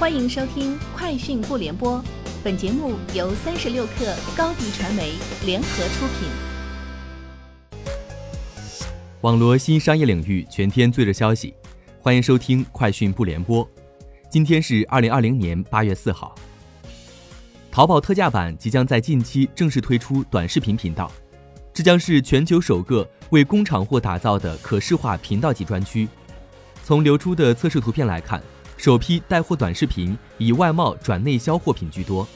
欢迎收听《快讯不联播》，本节目由三十六克高低传媒联合出品。网罗新商业领域全天最热消息，欢迎收听《快讯不联播》。今天是二零二零年八月四号。淘宝特价版即将在近期正式推出短视频频道，这将是全球首个为工厂货打造的可视化频道级专区。从流出的测试图片来看。首批带货短视频以外贸转内销货品居多。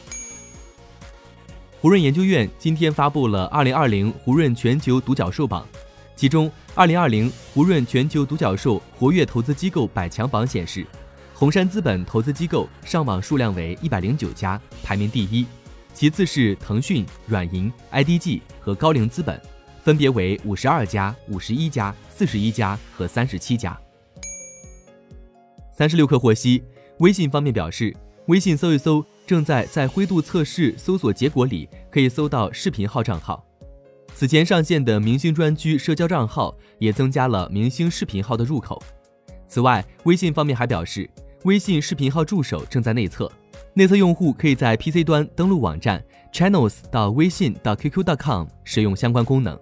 胡润研究院今天发布了二零二零胡润全球独角兽榜，其中二零二零胡润全球独角兽活跃投资机构百强榜显示，红杉资本投资机构上榜数量为一百零九家，排名第一，其次是腾讯、软银、IDG 和高瓴资本，分别为五十二家、五十一家、四十一家和三十七家。三十六氪获悉，微信方面表示，微信搜一搜正在在灰度测试搜索结果里可以搜到视频号账号。此前上线的明星专区社交账号也增加了明星视频号的入口。此外，微信方面还表示，微信视频号助手正在内测，内测用户可以在 PC 端登录网站 channels 到微信到 qq.com 使用相关功能。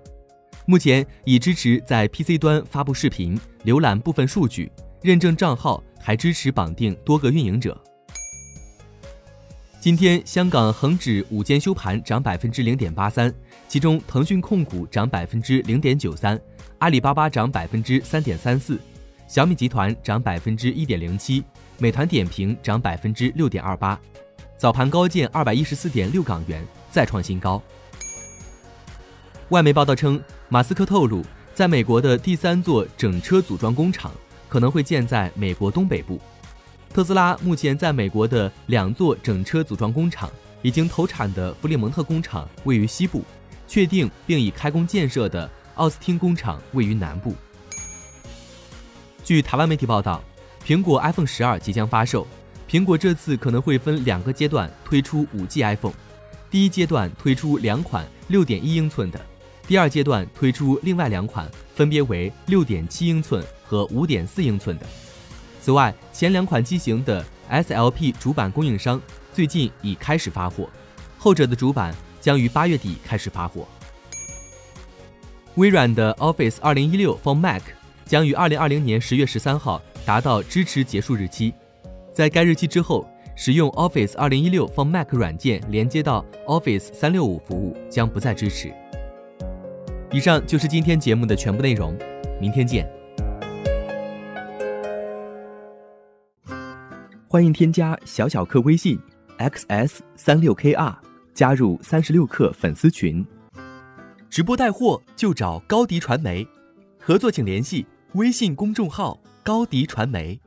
目前已支持在 PC 端发布视频、浏览部分数据、认证账号。还支持绑定多个运营者。今天，香港恒指午间收盘涨百分之零点八三，其中腾讯控股涨百分之零点九三，阿里巴巴涨百分之三点三四，小米集团涨百分之一点零七，美团点评涨百分之六点二八。早盘高见二百一十四点六港元，再创新高。外媒报道称，马斯克透露，在美国的第三座整车组装工厂。可能会建在美国东北部。特斯拉目前在美国的两座整车组装工厂已经投产的弗里蒙特工厂位于西部，确定并已开工建设的奥斯汀工厂位于南部。据台湾媒体报道，苹果 iPhone 十二即将发售。苹果这次可能会分两个阶段推出五 G iPhone，第一阶段推出两款六点一英寸的，第二阶段推出另外两款，分别为六点七英寸。和五点四英寸的。此外，前两款机型的 SLP 主板供应商最近已开始发货，后者的主板将于八月底开始发货。微软的 Office 2016 for Mac 将于二零二零年十月十三号达到支持结束日期，在该日期之后，使用 Office 2016 for Mac 软件连接到 Office 三六五服务将不再支持。以上就是今天节目的全部内容，明天见。欢迎添加小小客微信，xs 三六 kr，加入三十六课粉丝群。直播带货就找高迪传媒，合作请联系微信公众号高迪传媒。